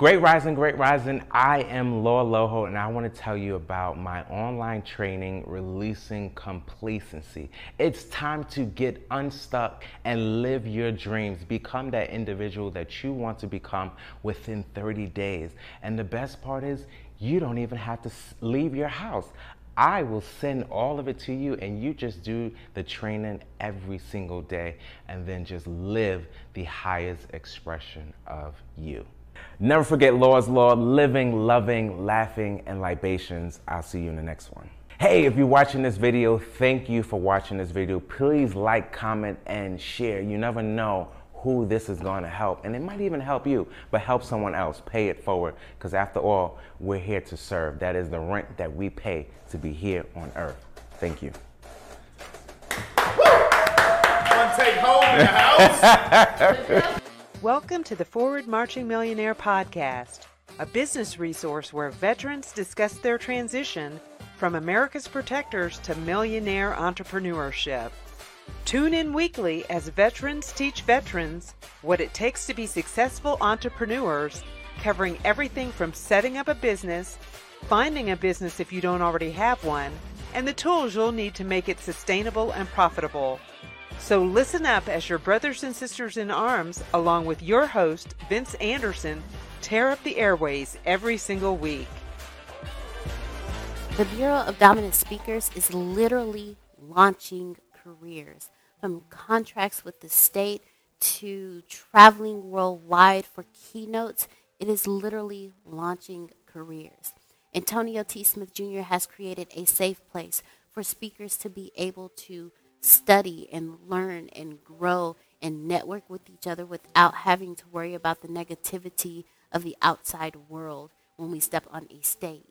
Great Rising, Great Rising. I am Law Loho, and I want to tell you about my online training, Releasing Complacency. It's time to get unstuck and live your dreams. Become that individual that you want to become within 30 days. And the best part is, you don't even have to leave your house. I will send all of it to you, and you just do the training every single day and then just live the highest expression of you. Never forget Law's Law, living, loving, laughing, and libations. I'll see you in the next one. Hey, if you're watching this video, thank you for watching this video. Please like, comment, and share. You never know who this is going to help. And it might even help you, but help someone else. Pay it forward. Because after all, we're here to serve. That is the rent that we pay to be here on earth. Thank you. One take home in the house. Welcome to the Forward Marching Millionaire podcast, a business resource where veterans discuss their transition from America's protectors to millionaire entrepreneurship. Tune in weekly as veterans teach veterans what it takes to be successful entrepreneurs, covering everything from setting up a business, finding a business if you don't already have one, and the tools you'll need to make it sustainable and profitable. So listen up as your brothers and sisters in arms, along with your host, Vince Anderson, tear up the airways every single week. The Bureau of Dominant Speakers is literally launching careers from contracts with the state to traveling worldwide for keynotes. It is literally launching careers. Antonio T. Smith Jr. has created a safe place for speakers to be able to study and learn and grow and network with each other without having to worry about the negativity of the outside world when we step on a stage.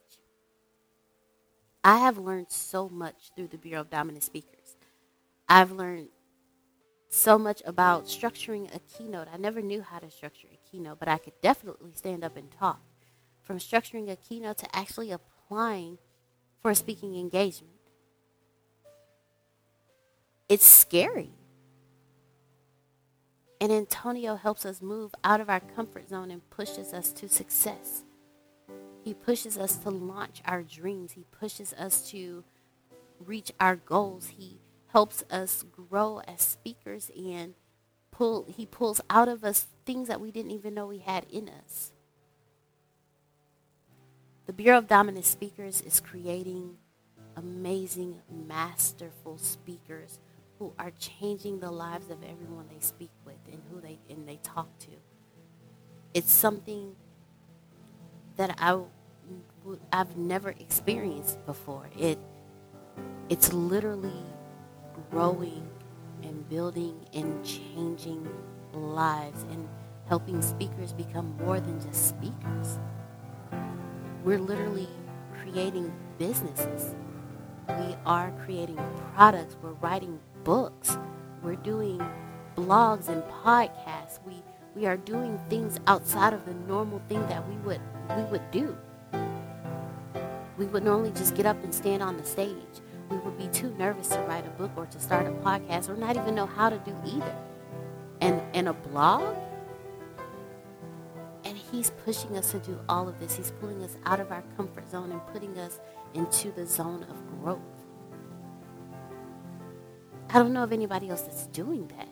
I have learned so much through the Bureau of Dominant Speakers. I've learned so much about structuring a keynote. I never knew how to structure a keynote, but I could definitely stand up and talk. From structuring a keynote to actually applying for a speaking engagement it's scary. And Antonio helps us move out of our comfort zone and pushes us to success. He pushes us to launch our dreams. He pushes us to reach our goals. He helps us grow as speakers and pull he pulls out of us things that we didn't even know we had in us. The Bureau of Dominant Speakers is creating amazing, masterful speakers who are changing the lives of everyone they speak with and who they and they talk to. It's something that I I've never experienced before. It it's literally growing and building and changing lives and helping speakers become more than just speakers. We're literally creating businesses. We are creating products. We're writing books. We're doing blogs and podcasts. We we are doing things outside of the normal thing that we would we would do. We would normally just get up and stand on the stage. We would be too nervous to write a book or to start a podcast or not even know how to do either. And and a blog? And he's pushing us to do all of this. He's pulling us out of our comfort zone and putting us into the zone of growth. I don't know of anybody else that's doing that.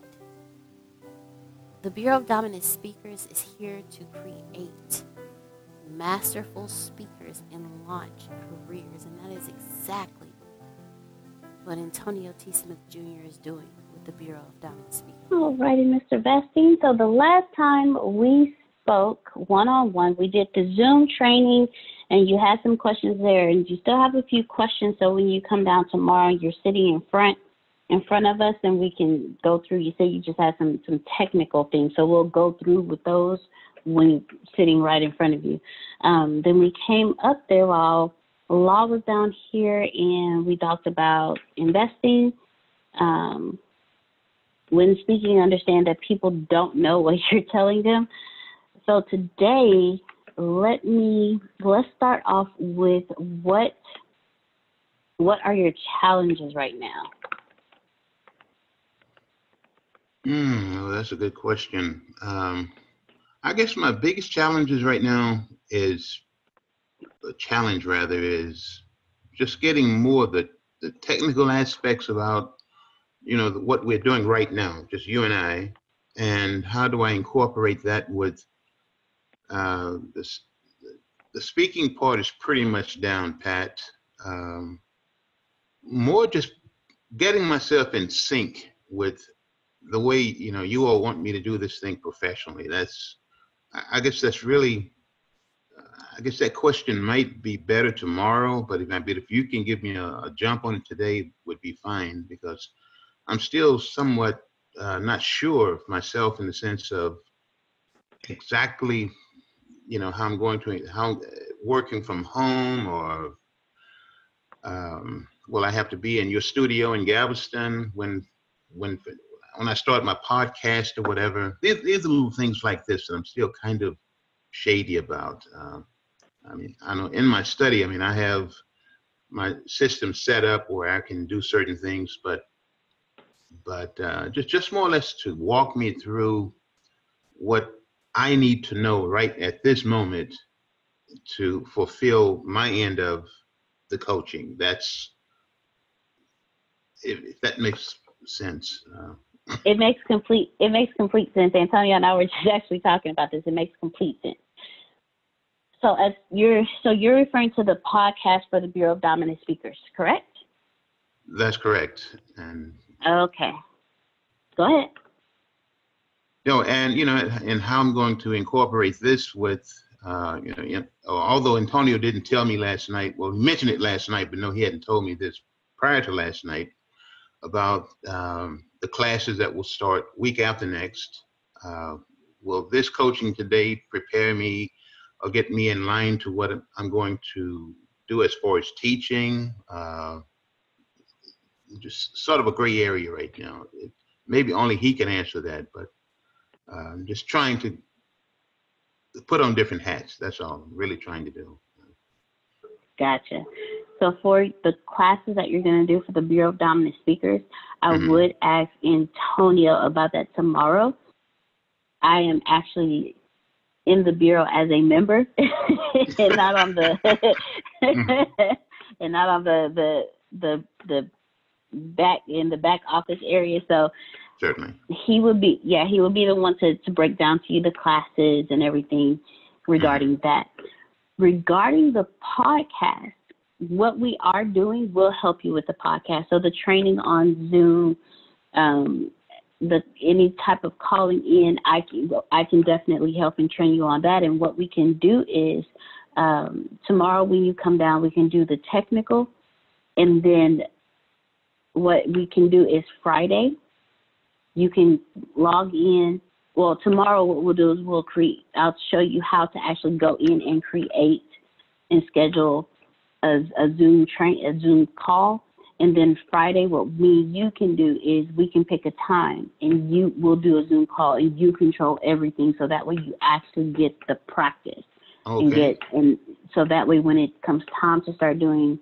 The Bureau of Dominant Speakers is here to create masterful speakers and launch careers, and that is exactly what Antonio T. Smith Jr. is doing with the Bureau of Dominant Speakers. All righty, Mr. Vastine. So the last time we spoke one on one, we did the Zoom training, and you had some questions there, and you still have a few questions. So when you come down tomorrow, you're sitting in front in front of us and we can go through. You say you just had some some technical things, so we'll go through with those when sitting right in front of you. Um, then we came up there while law was down here, and we talked about investing. Um, when speaking, understand that people don't know what you're telling them. So today, let me let's start off with what what are your challenges right now? Mm, well, that's a good question. Um, I guess my biggest challenges right now is the challenge rather is just getting more the, the technical aspects about you know what we're doing right now, just you and I, and how do I incorporate that with uh, this? The speaking part is pretty much down pat. Um, more just getting myself in sync with the way you know you all want me to do this thing professionally. That's I guess that's really I guess that question might be better tomorrow, but if, but if you can give me a, a, jump on it today, would be fine because I'm still somewhat uh, not sure of myself in the sense of exactly, you know, how I'm going to how working from home or um, will I have to be in your studio in Galveston when when when I start my podcast or whatever? There's, there's little things like this that I'm still kind of shady about. Um, I mean, I know in my study, I mean, I have my system set up where I can do certain things, but but uh, just just more or less to walk me through what I need to know right at this moment to fulfill my end of the coaching. That's if, if that makes sense. Uh, it makes complete it makes complete sense. Antonio and I were just actually talking about this. It makes complete sense. So as you're so you're referring to the podcast for the Bureau of Dominant Speakers, correct? That's correct. And okay, go ahead. You know, and you know, and how I'm going to incorporate this with, uh, you know, although Antonio didn't tell me last night. Well, he mentioned it last night, but no, he hadn't told me this prior to last night about um, the classes that will start week after next. Uh, will this coaching today prepare me or get me in line to what I'm going to do as far as teaching. Uh, just sort of a gray area right now. It, maybe only he can answer that, but uh, just trying to put on different hats. That's all I'm really trying to do. Gotcha. So for the classes that you're going to do for the Bureau of Dominant Speakers, I mm-hmm. would ask Antonio about that tomorrow. I am actually in the bureau as a member and not on the and not on the the the the back in the back office area so certainly he would be yeah he would be the one to to break down to you the classes and everything regarding mm-hmm. that regarding the podcast what we are doing will help you with the podcast so the training on zoom um, the any type of calling in, I can I can definitely help and train you on that. And what we can do is um, tomorrow when you come down, we can do the technical, and then what we can do is Friday. You can log in. Well, tomorrow what we'll do is we'll create. I'll show you how to actually go in and create and schedule a, a Zoom train a Zoom call and then Friday, what me and you can do is we can pick a time and you will do a Zoom call and you control everything so that way you actually get the practice. Okay. And get and so that way when it comes time to start doing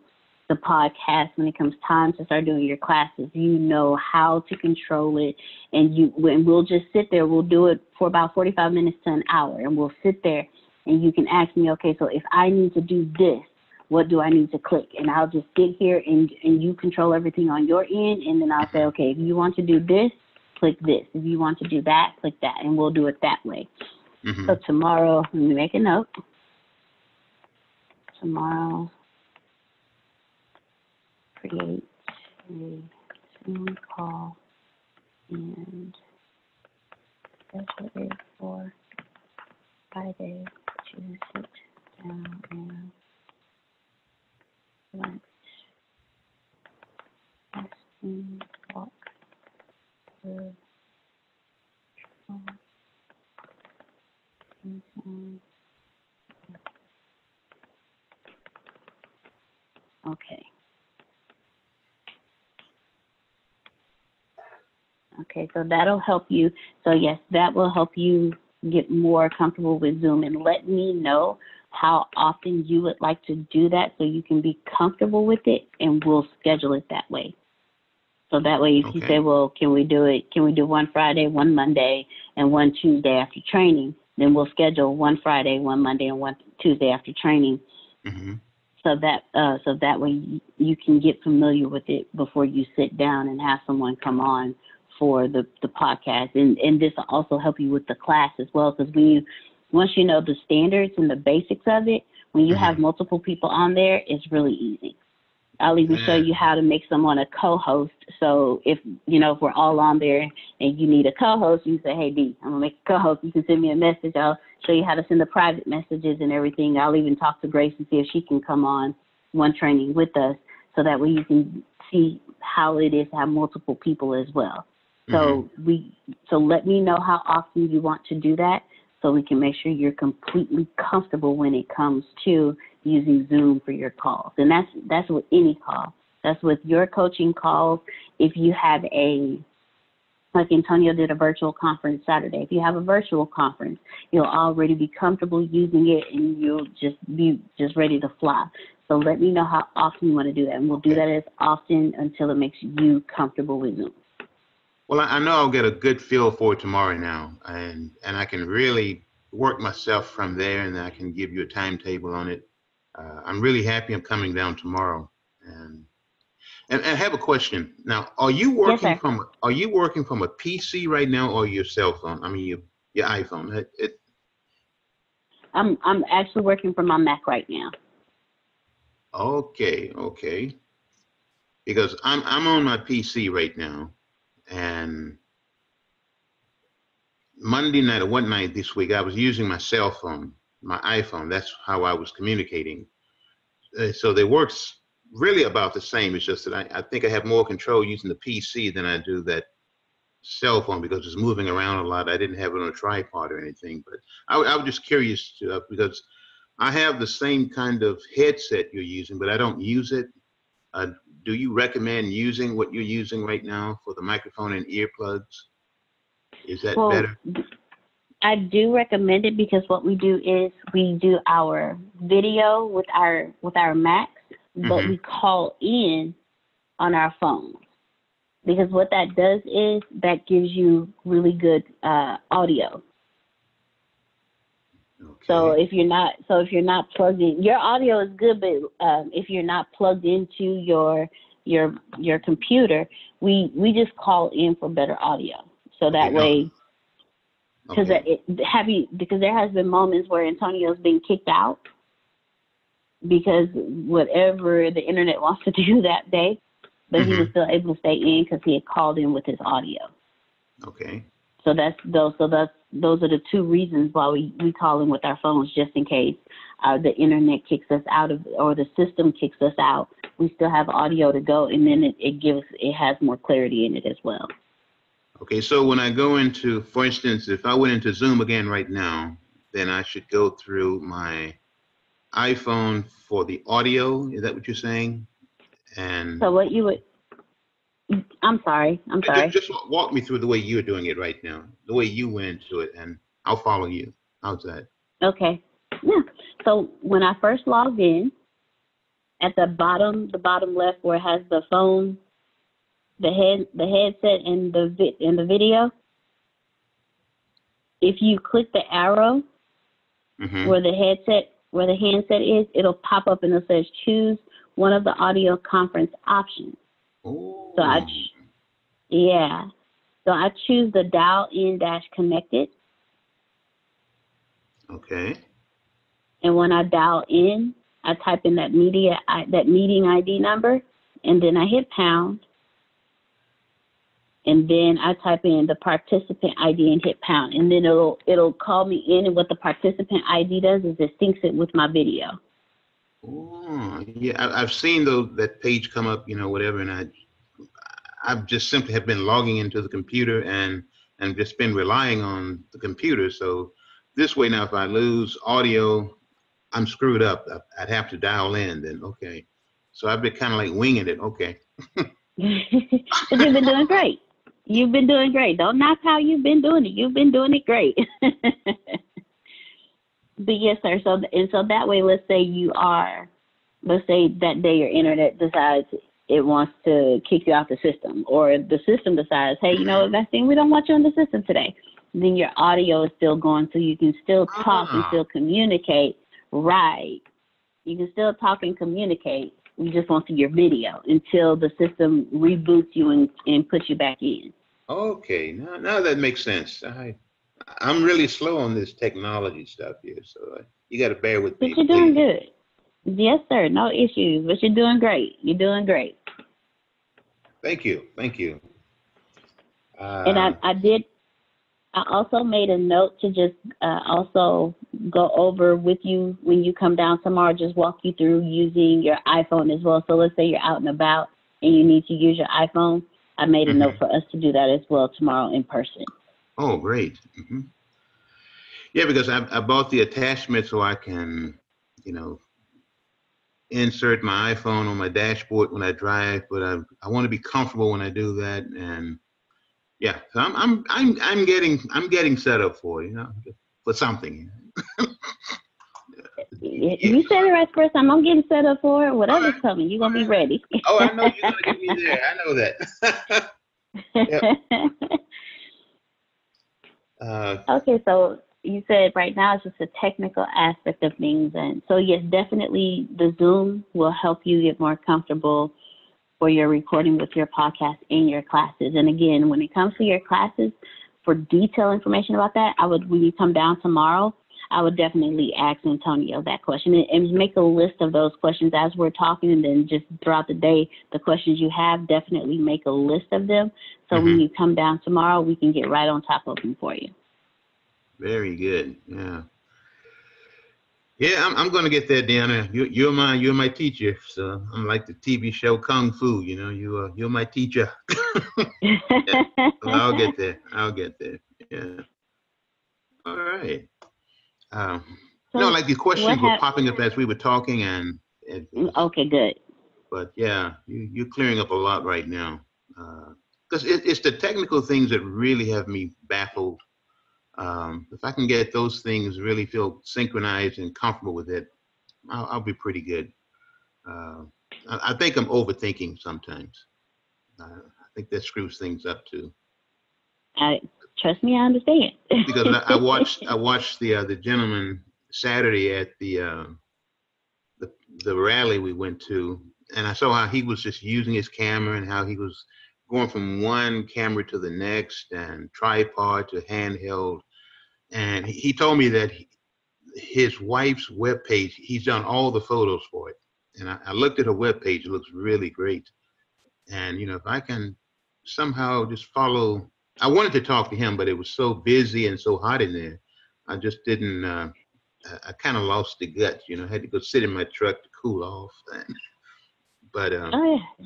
the podcast, when it comes time to start doing your classes, you know how to control it and you when we'll just sit there, we'll do it for about forty five minutes to an hour and we'll sit there and you can ask me, okay, so if I need to do this what do I need to click? And I'll just sit here and, and you control everything on your end. And then I'll say, okay, if you want to do this, click this. If you want to do that, click that. And we'll do it that way. Mm-hmm. So tomorrow, let me make a note. Tomorrow, create a Zoom call and schedule it for Friday to sit down and lunch. Asking walk through Okay. Okay, so that'll help you. So yes, that will help you get more comfortable with Zoom and let me know how often you would like to do that so you can be comfortable with it and we'll schedule it that way. So that way if okay. you say, Well, can we do it can we do one Friday, one Monday and one Tuesday after training, then we'll schedule one Friday, one Monday, and one Tuesday after training. hmm So that uh, so that way you, you can get familiar with it before you sit down and have someone come on for the, the podcast. And and this will also help you with the class as well because when you once you know the standards and the basics of it, when you have mm-hmm. multiple people on there, it's really easy. I'll even show mm. you how to make someone a co-host. So if you know if we're all on there and you need a co-host, you say, "Hey D, I'm gonna make a co-host." You can send me a message. I'll show you how to send the private messages and everything. I'll even talk to Grace and see if she can come on one training with us, so that way you can see how it is to have multiple people as well. So mm-hmm. we so let me know how often you want to do that, so we can make sure you're completely comfortable when it comes to using Zoom for your calls. And that's that's with any call. That's with your coaching calls. If you have a like Antonio did a virtual conference Saturday. If you have a virtual conference, you'll already be comfortable using it and you'll just be just ready to fly. So let me know how often you want to do that. And we'll do that as often until it makes you comfortable with Zoom. Well, I know I'll get a good feel for it tomorrow now, and and I can really work myself from there, and I can give you a timetable on it. Uh, I'm really happy I'm coming down tomorrow, and and, and I have a question now. Are you working from Are you working from a PC right now or your cell phone? I mean your your iPhone. It, it, I'm I'm actually working from my Mac right now. Okay, okay. Because I'm I'm on my PC right now, and Monday night or one night this week, I was using my cell phone, my iPhone. That's how I was communicating. Uh, so it works really about the same. It's just that I, I think I have more control using the PC than I do that cell phone because it's moving around a lot. I didn't have it on a tripod or anything, but I, I was just curious to, uh, because I have the same kind of headset you're using, but I don't use it. Uh, do you recommend using what you're using right now for the microphone and earplugs? Is that Well, better? I do recommend it because what we do is we do our video with our with our Macs, but Mhm. we call in on our phones. Because what that does is that gives you really good uh, audio. So if you're not so if you're not plugged in, your audio is good, but um, if you're not plugged into your your your computer, we we just call in for better audio. So that Okay. way because Okay. have you because there has been moments where Antonio's been kicked out because whatever the internet wants to do that day, but he was still able to stay in because he had called in with his audio. Okay. So that's those. So that's those are the two reasons why we we call in with our phones just in case uh, the internet kicks us out of or the system kicks us out. We still have audio to go, and then it, it gives it has more clarity in it as well. Okay. So when I go into, for instance, if I went into Zoom again right now, then I should go through my iPhone for the audio. Is that what you're saying? And So what you would. I'm sorry. I'm sorry. Just wa- walk me through the way you're doing it right now, the way you went into it, and I'll follow you. How's that? Okay. Yeah. So when I first logged in, at the bottom, the bottom left where it has the phone, the head, the headset, and the vi- and the video. If you click the arrow hmm where the headset, where the handset is, it'll pop up and it says choose one of the audio conference options. Oh, So I, ch- yeah. So I choose the dial in dash connected, okay. and when I dial in, I type in that media I, that meeting ID number, and then I hit pound, and then I type in the participant ID and hit pound, and then it'll it'll call me in, and what the participant ID does is it syncs it with my video. Oh, yeah, I, I've seen those that page come up, you know, whatever, and I, I've just simply have been logging into the computer and and just been relying on the computer. So this way now, if I lose audio, I'm screwed up. I'd have to dial in. Then okay, so I've been kind of like winging it. Okay. but you've been doing great. You've been doing great. Don't knock how you've been doing it. You've been doing it great. but yes, sir. So and so that way, let's say you are, let's say that day your internet decides it wants to kick you out the system, or the system decides, hey, you know what, Vastine, we don't want you on the system today. then your audio is still going, so you can still talk and Ah. still communicate. Right. You can still talk and communicate. We just won't see your video until the system reboots you and, and puts you back in. Okay, now now that makes sense. I I'm really slow on this technology stuff here, so uh, you got to bear with me. But you're doing please. good. Yes, sir. No issues. But you're doing great. You're doing great. Thank you, thank you. Uh, and I, I did I also made a note to just uh, also go over with you when you come down tomorrow, just walk you through using your iPhone as well. So let's say you're out and about and you need to use your iPhone. I made a Mhm. note for us to do that as well tomorrow in person. Oh, great. hmm Yeah, because I, I bought the attachment so I can, you know, insert my iPhone on my dashboard when I drive. But I I want to be comfortable when I do that, and yeah, so I'm I'm I'm I'm getting I'm getting set up for you know for something. You you said the right first time. I'm getting set up for it. Whatever's coming, you're gonna be ready. Oh, I know you're gonna get me there. I know that. uh, Okay, so you said right now it's just a technical aspect of things, and so yes, definitely the Zoom will help you get more comfortable for your recording with your podcast and your classes. And again, when it comes to your classes, for detailed information about that, I would when you come down tomorrow, I would definitely ask Antonio that question and, and make a list of those questions as we're talking, and then just throughout the day, the questions you have, definitely make a list of them. So when Mhm. you come down tomorrow, we can get right on top of them for you. Very good. Yeah. Yeah, I'm, I'm going to get there, Deanna. You, you're my you're my teacher. So I'm like the TV show Kung Fu. You know, you are you're my teacher. So I'll get there. I'll get there. Yeah. All right. Um, So no, like the questions were popping up as we were talking, and, and Okay, good. but yeah, you, you're clearing up a lot right now. Because it, it's the technical things that really have me baffled. Um, if I can get those things really feel synchronized and comfortable with it, I'll, I'll be pretty good. Uh, I, I think I'm overthinking sometimes. Uh, I think that screws things up too. I trust me, I understand. because I, I watched I watched the uh, the gentleman Saturday at the uh, the the rally we went to, and I saw how he was just using his camera and how he was going from one camera to the next and tripod to handheld, and he, he told me that he, his wife's webpage he's done all the photos for it, and I, I looked at her webpage. It looks really great, and you know if I can somehow just follow I wanted to talk to him, but it was so busy and so hot in there. I just didn't. Uh, I, I kind of lost the guts, you know. I had to go sit in my truck to cool off. but um, oh yeah.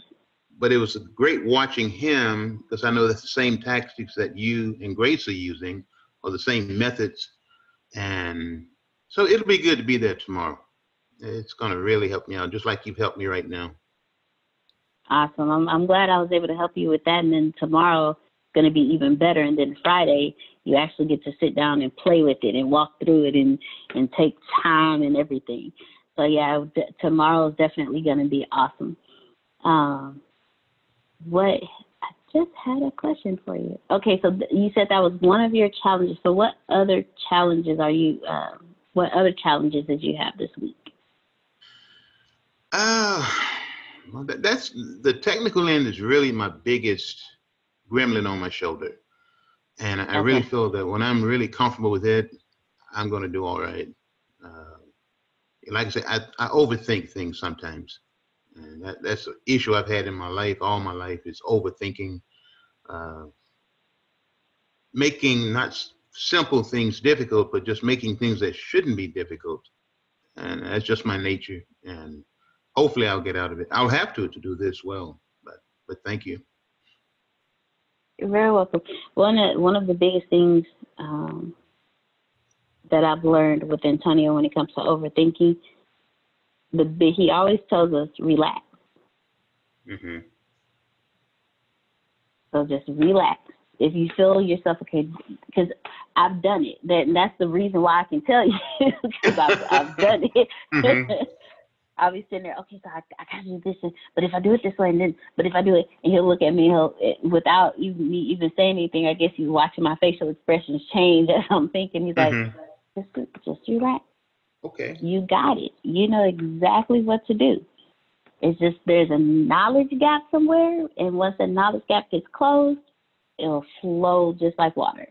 but it was great watching him because I know that's the same tactics that you and Grace are using, or the same methods, and so it'll be good to be there tomorrow. It's going to really help me out, just like you've helped me right now. Awesome. I'm I'm glad I was able to help you with that and then tomorrow going to be even better and then Friday you actually get to sit down and play with it and walk through it and and take time and everything. So yeah, d- tomorrow is definitely going to be awesome. Um what I just had a question for you. Okay, so th- you said that was one of your challenges. So what other challenges are you um what other challenges did you have this week? That, that's the technical end is really my biggest gremlin on my shoulder, and I, I really feel that when I'm really comfortable with it, I'm going to do all right. Uh, like I said, I, I overthink things sometimes, and that, that's an issue I've had in my life. All my life is overthinking, uh, making not simple things difficult, but just making things that shouldn't be difficult, and that's just my nature. And hopefully I'll get out of it. I'll have to to do this well, but but thank you. You're very welcome. One of one of the biggest things um, that I've learned with Antonio when it comes to overthinking, the he always tells us relax. hmm So just relax. If you feel yourself okay, because I've done it. That that's the reason why I can tell you because I've, I've done it. Mhm. I'll be sitting there, okay, so I, I gotta do this, and, but if I do it this way, and then, but if I do it, and he'll look at me, he'll, without even me even saying anything, I guess he's watching my facial expressions change as I'm thinking. He's Mhm. like, just, just relax. Okay. You got it. You know exactly what to do. It's just there's a knowledge gap somewhere, and once the knowledge gap gets closed, it'll flow just like water.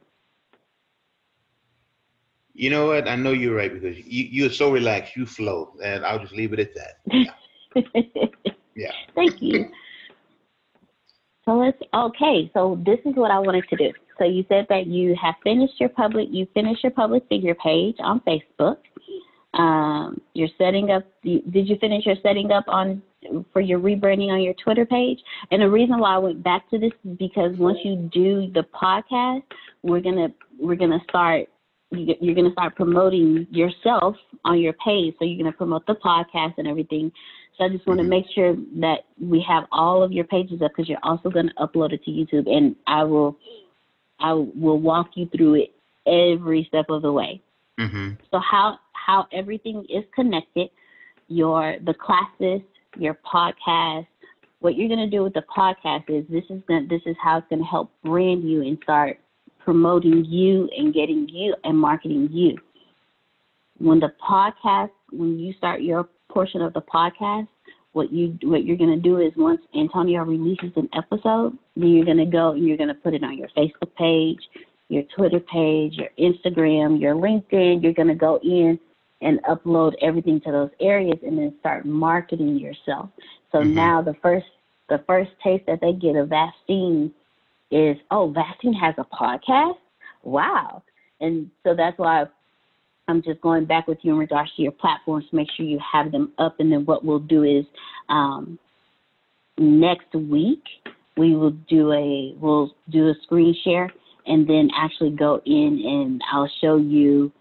You know what? I know you're right because you, you're so relaxed, you flow, and I'll just leave it at that. Yeah. yeah. Thank you. So let's okay. So this is what I wanted to do. So you said that you have finished your public. You finished your public figure page on Facebook. Um, you're setting up. Did you finish your setting up on for your rebranding on your Twitter page? And the reason why I went back to this is because once you do the podcast, we're gonna we're gonna start. You- You're gonna start promoting yourself on your page. So you're gonna promote the podcast and everything. So I just want to Mhm. make sure that we have all of your pages up because you're also going to upload it to YouTube, and I will, I will walk you through it every step of the way. Mm-hmm. So how how everything is connected, your the classes, your podcast. What you're going to do with the podcast is this is gonna, this is how it's going to help brand you and start promoting you and getting you and marketing you. When the podcast, when you start your portion of the podcast, what you what you're going to do is once Antonio releases an episode, then you're going to go and you're going to put it on your Facebook page, your Twitter page, your Instagram, your LinkedIn. You're going to go in and upload everything to those areas and then start marketing yourself. So Mhm. now the first the first taste that they get of Vastine is, oh, Vastine has a podcast? Wow. And so that's why I'm just going back with you in regards to your platforms to make sure you have them up. And then what we'll do is um, next week we will do a we'll do a screen share and then actually go in and I'll show you,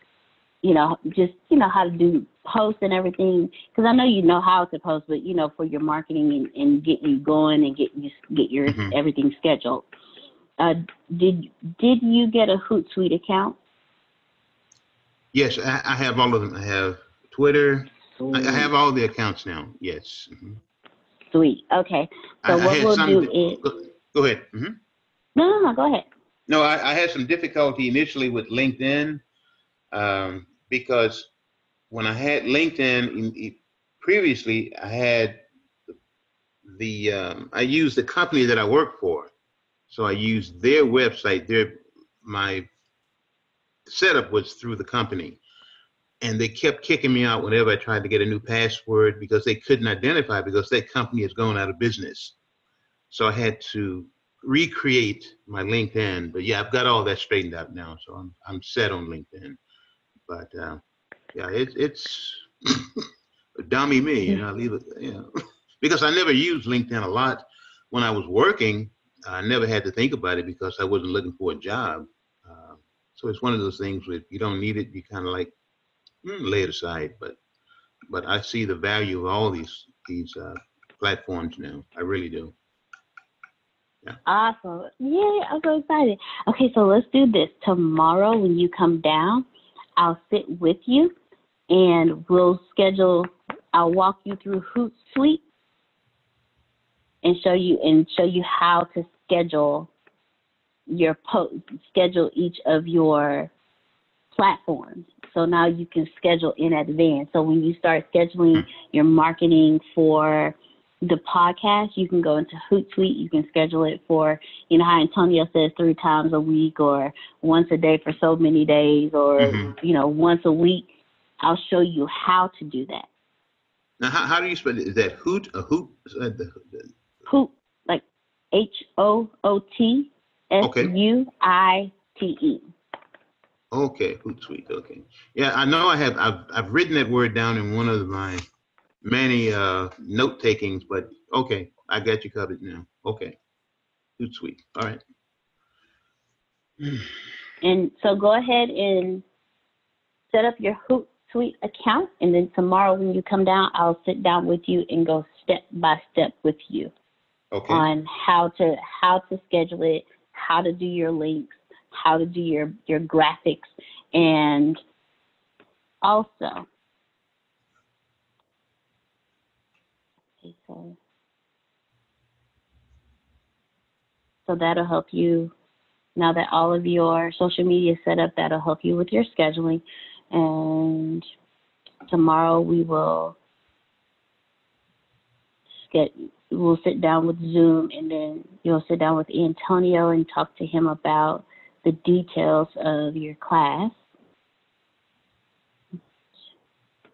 you know, just you know how to do posts and everything because I know you know how to post, but you know for your marketing and, and get you going and get you get your Mhm. everything scheduled. Uh, did did you get a Hootsuite account? Yes, I, I have all of them. I have Twitter. I, I have all the accounts now. Yes. Mhm. Sweet. Okay. So I what we'll do is go, go ahead. hmm no, no, no. Go ahead. No, I, I had some difficulty initially with LinkedIn um, because when I had LinkedIn in, in- previously, I had the um, I used the company that I work for, so I used their website. Their my setup was through the company, and they kept kicking me out whenever I tried to get a new password because they couldn't identify because that company is going out of business. So I had to recreate my LinkedIn. But yeah, I've got all that straightened out now, so I'm I'm set on LinkedIn. But uh, yeah, it's it's dummy me, you know. I leave it, you know, because I never used LinkedIn a lot when I was working. I never had to think about it because I wasn't looking for a job. Uh, so it's one of those things where you don't need it, you kind of like mm, lay it aside. But but I see the value of all these these uh, platforms now. I really do. Awesome. Yeah, I'm so excited. Okay, so let's do this. Tomorrow when you come down, I'll sit with you and we'll schedule I'll walk you through Hootsuite and show you and show you how to schedule your post schedule each of your platforms. So now you can schedule in advance. So when you start scheduling your marketing for the podcast, you can go into Hootsuite. You can schedule it for, you know, how Antonio says three times a week or once a day for so many days or, Mhm. you know, once a week. I'll show you how to do that. Now, how, how do you spell it? Is that hoot? A hoot? The, the- Hoot, like H O O T S U I T E. okay, Hootsuite. Okay. Yeah, I know. I have. I've I've written that word down in one of my many uh, note takings, but okay, I got you covered now. Okay, Hootsuite. All right. And so go ahead and set up your Hootsuite account. And then tomorrow when you come down, I'll sit down with you and go step by step with you Okay. on how to how to schedule it, how to do your links, how to do your your graphics, and also Okay. So that'll help you now that all of your social media is set up, that'll help you with your scheduling. And tomorrow we will get we'll sit down with Zoom and then you'll sit down with Antonio and talk to him about the details of your class.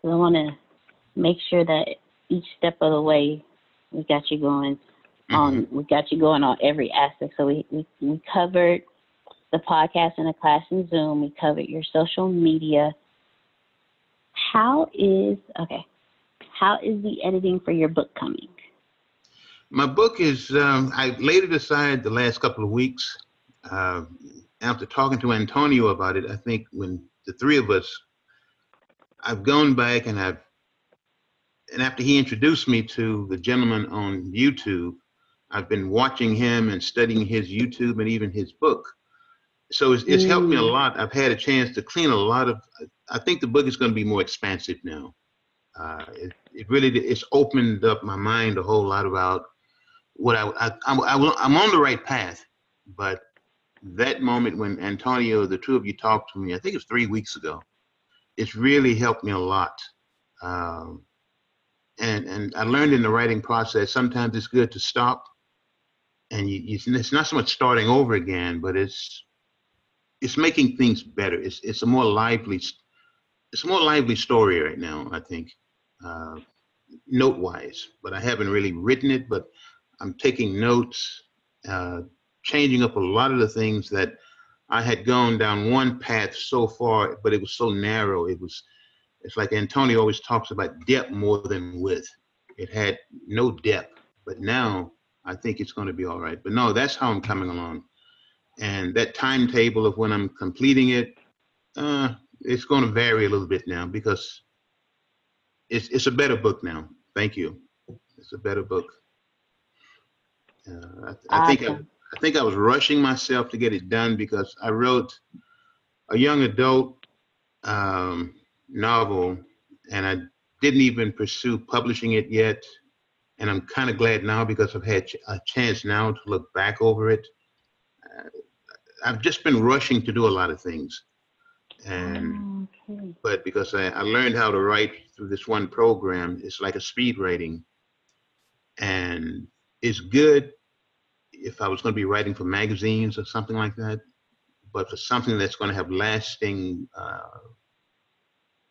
So I want to make sure that each step of the way we got you going mm-hmm. on we got you going on every aspect. So we, we, we covered the podcast and the class in Zoom. We covered your social media. How is okay? How is the editing for your book coming? My book is, um, I laid it aside the last couple of weeks. Uh, after talking to Antonio about it, I think when the three of us, I've gone back and I've, and after he introduced me to the gentleman on YouTube, I've been watching him and studying his YouTube and even his book. So it's, it's helped me a Mm. lot. I've had a chance to clean a lot of, I think the book is going to be more expansive now. Uh, it, it really, it's opened up my mind a whole lot about what I, I, I'm, I, I'm on the right path, but that moment when Antonio, the two of you talked to me, I think it was three weeks ago, it's really helped me a lot. Um, and, and I learned in the writing process, sometimes it's good to stop and you, you, it's not so much starting over again, but it's, it's making things better. It's, it's a more lively, it's a more lively story right now, I think, uh, note wise, but I haven't really written it, but I'm taking notes, uh, changing up a lot of the things that I had gone down one path so far, but it was so narrow. It was, it's like Antonio always talks about depth more than width. It had no depth, but now I think it's going to be all right. But no, that's how I'm coming along. And that timetable of when I'm completing it, uh, it's going to vary a little bit now because it's it's a better book now. Thank you. It's a better book. Uh, I, I think I, Awesome. I think I was rushing myself to get it done because I wrote a young adult um, novel and I didn't even pursue publishing it yet. And I'm kind of glad now because I've had ch- a chance now to look back over it. Uh, I've just been rushing to do a lot of things. And Okay. but because I, I learned how to write through this one program, it's like a speed writing. And it's good if I was going to be writing for magazines or something like that. But for something that's going to have lasting uh,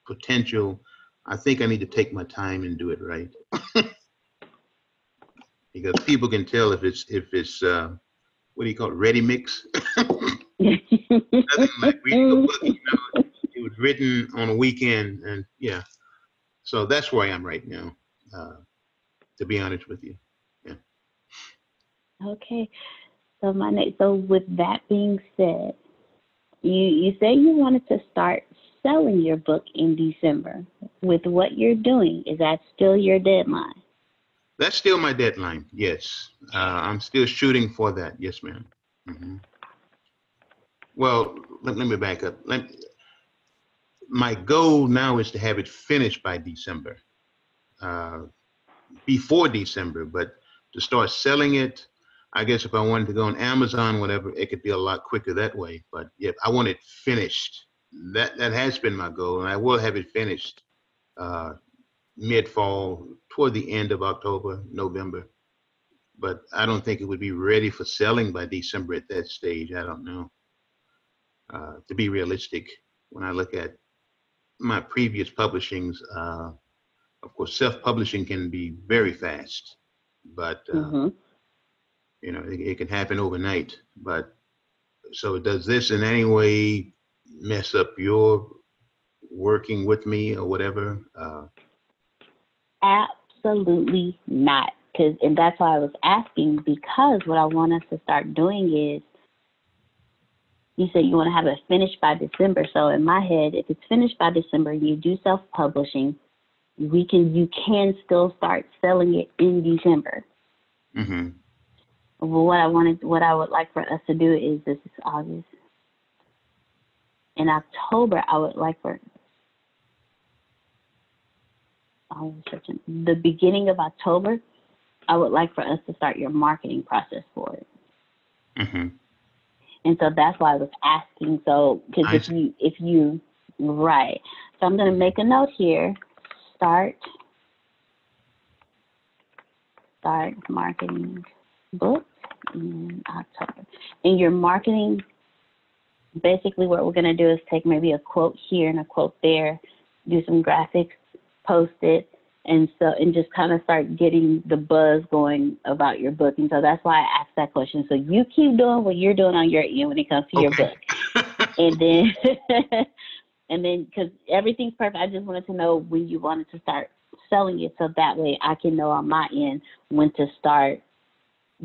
potential, I think I need to take my time and do it right. because people can tell if it's if it's uh, what do you call it, ready mix. Nothing like reading a book, you know, it was written on a weekend, and yeah. So that's where I am right now, uh, to be honest with you. Okay. So my next, so with that being said, you you say you wanted to start selling your book in December. With what you're doing, is that still your deadline? That's still my deadline. Yes, uh, I'm still shooting for that. Yes, ma'am. hmm Well, let, let me back up. Let, my goal now is to have it finished by December, uh, before December. But to start selling it, I guess if I wanted to go on Amazon, whatever, it could be a lot quicker that way. But yeah, I want it finished. That that has been my goal, and I will have it finished uh, mid fall, toward the end of October, November. But I don't think it would be ready for selling by December at that stage. I don't know. Uh, to be realistic, when I look at my previous publishings, uh, of course, self-publishing can be very fast, but uh, hmm you know, it, it can happen overnight. But so does this in any way mess up your working with me or whatever? Uh, Absolutely not. Cause, and that's why I was asking because what I want us to start doing is you said you want to have it finished by December. So in my head, if it's finished by December, you do self publishing, we can you can still start selling it in December. hmm Well, what I wanted, what I would like for us to do is this is August. In October, I would like for I was searching the beginning of October. I would like for us to start your marketing process for it. hmm And so that's why I was asking. So, because if you, if you, right. So I'm going to make a note here. Start, start marketing book in October. And your marketing, basically what we're going to do is take maybe a quote here and a quote there, do some graphics, post it, and so and just kind of start getting the buzz going about your book. And so that's why I asked that question. So you keep doing what you're doing on your end when it comes to your book, and then and then because everything's perfect. I just wanted to know when you wanted to start selling it, so that way I can know on my end when to start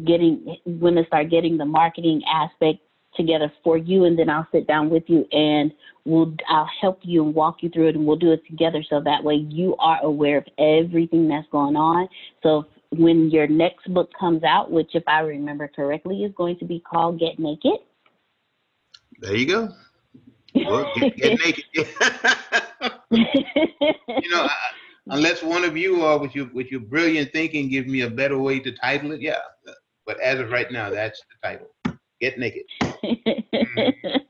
getting when to start getting the marketing aspect together for you and then I'll sit down with you and we'll I'll help you and walk you through it and we'll do it together so that way you are aware of everything that's going on. So when your next book comes out, which if I remember correctly is going to be called Get Naked. There you go. Well, get, get naked. you know, I, unless one of you or with your with your brilliant thinking give me a better way to title it, yeah. But as of right now, that's the title. Get naked.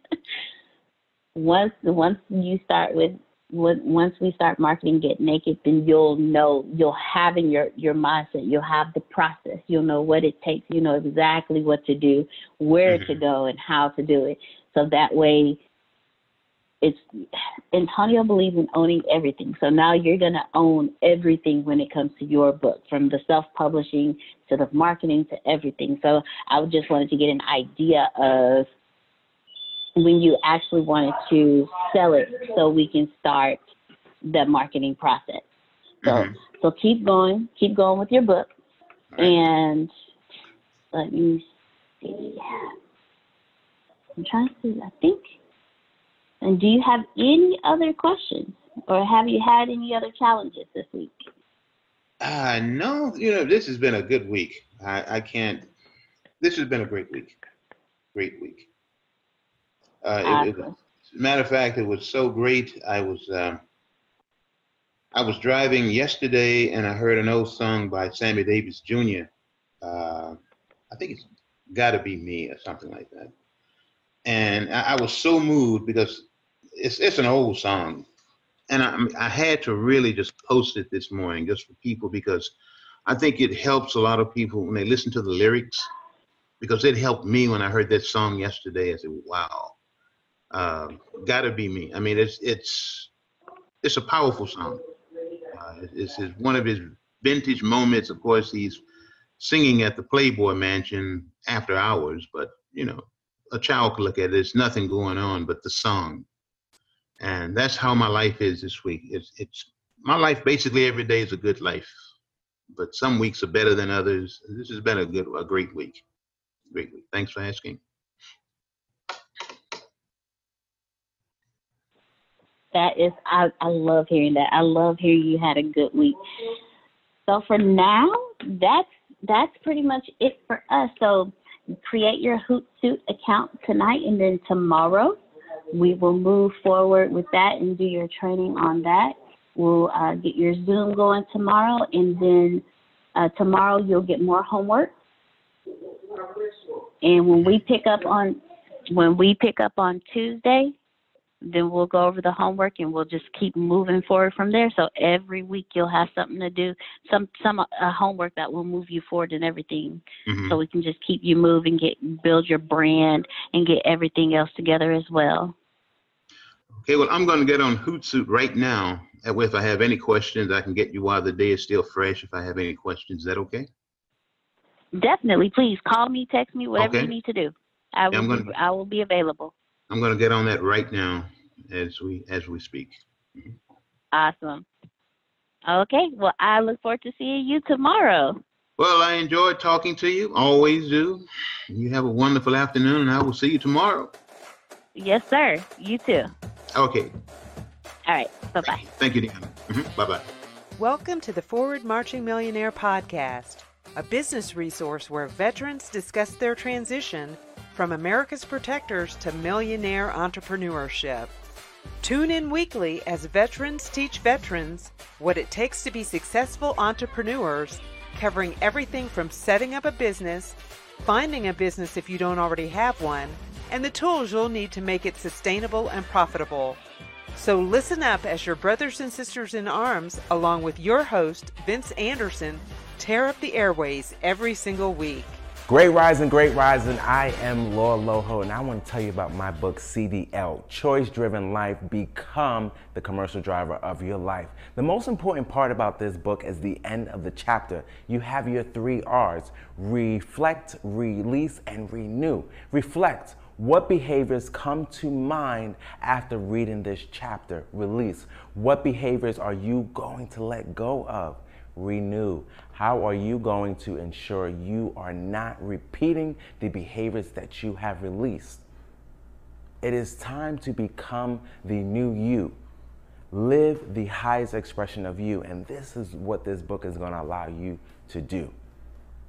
once once you start with once we start marketing get naked then you'll know you'll have in your your mindset you'll have the process you'll know what it takes you know exactly what to do where to Mhm. go and how to do it so that way it's Antonio believes in owning everything. So now you're going to own everything when it comes to your book, from the self-publishing to the marketing to everything. So I just wanted to get an idea of when you actually wanted to sell it, so we can start the marketing process. So Mhm. so keep going, keep going with your book, and let me see. I'm trying to see. I think. And do you have any other questions, or have you had any other challenges this week? Uh, no, you know, this has been a good week. I, I can't, this has been a great week. Great week. Uh, it, it was, Awesome. matter of fact, it was so great. I was, um, I was driving yesterday and I heard an old song by Sammy Davis Jr. Uh, I think it's Gotta Be Me or something like that. And I, I was so moved because it's, it's an old song and I, I had to really just post it this morning just for people because I think it helps a lot of people when they listen to the lyrics because it helped me when I heard that song yesterday. I said, "Wow, uh, gotta be me." I mean, it's it's it's a powerful song. Uh, it's, it's one of his vintage moments. Of course, he's singing at the Playboy Mansion after hours, but you know, a child could look at it. There's nothing going on but the song and that's how my life is this week. It's it's my life basically every day is a good life, but some weeks are better than others. This has been a good, a great week, great week. Thanks for asking. That is, I, I love hearing that. I love hearing you had a good week. So for now, that's that's pretty much it for us. So create your Hootsuite account tonight, and then tomorrow we will move forward with that and do your training on that. We'll uh, get your Zoom going tomorrow, and then uh, tomorrow you'll get more homework. And when we pick up on when we pick up on Tuesday, then we'll go over the homework and we'll just keep moving forward from there. So every week you'll have something to do, some some uh, homework that will move you forward and everything. Mhm. So we can just keep you moving, get build your brand, and get everything else together as well. Okay, well, I'm going to get on Hootsuite right now. That way, if I have any questions, I can get you while the day is still fresh. If I have any questions, is that okay? Definitely, please call me, text me, whatever Okay. you need to do. I will I'm gonna- I will be available. I'm going to get on that right now as we as we speak. Awesome. Okay, well I look forward to seeing you tomorrow. Well, I enjoyed talking to you. Always do. You have a wonderful afternoon, and I will see you tomorrow. Yes, sir. You too. Okay. All right. Bye bye. Thank you, Deanna. hmm Bye bye. Welcome to the Forward Marching Millionaire podcast, a business resource where veterans discuss their transition from America's protectors to millionaire entrepreneurship. Tune in weekly as veterans teach veterans what it takes to be successful entrepreneurs covering everything from setting up a business, finding a business if you don't already have one, and the tools you'll need to make it sustainable and profitable. So listen up as your brothers and sisters in arms, along with your host, Vince Anderson, tear up the airways every single week. Great rising, great rising. I am Laura Loho, and I want to tell you about my book, CDL Choice Driven Life Become the Commercial Driver of Your Life. The most important part about this book is the end of the chapter. You have your three R's reflect, release, and renew. Reflect. What behaviors come to mind after reading this chapter? Release. What behaviors are you going to let go of? Renew. How are you going to ensure you are not repeating the behaviors that you have released? It is time to become the new you. Live the highest expression of you. And this is what this book is going to allow you to do.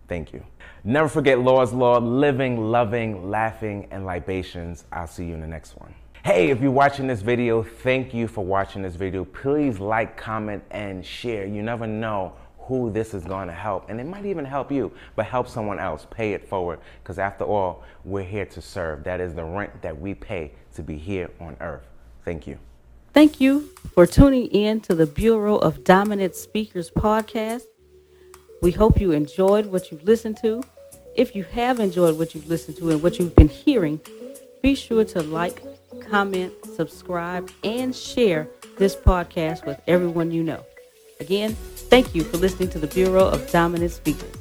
Thank you. Never forget Laura's Law living, loving, laughing, and libations. I'll see you in the next one. Hey, if you're watching this video, thank you for watching this video. Please like, comment, and share. You never know who this is going to help. And it might even help you, but help someone else. Pay it forward. Because after all, we're here to serve. That is the rent that we pay to be here on earth. Thank you. Thank you for tuning in to the Bureau of Dominant Speakers podcast. We hope you enjoyed what you've listened to. If you have enjoyed what you've listened to and what you've been hearing, be sure to like, comment, subscribe, and share this podcast with everyone you know. Again, thank you for listening to the Bureau of Dominant Speakers.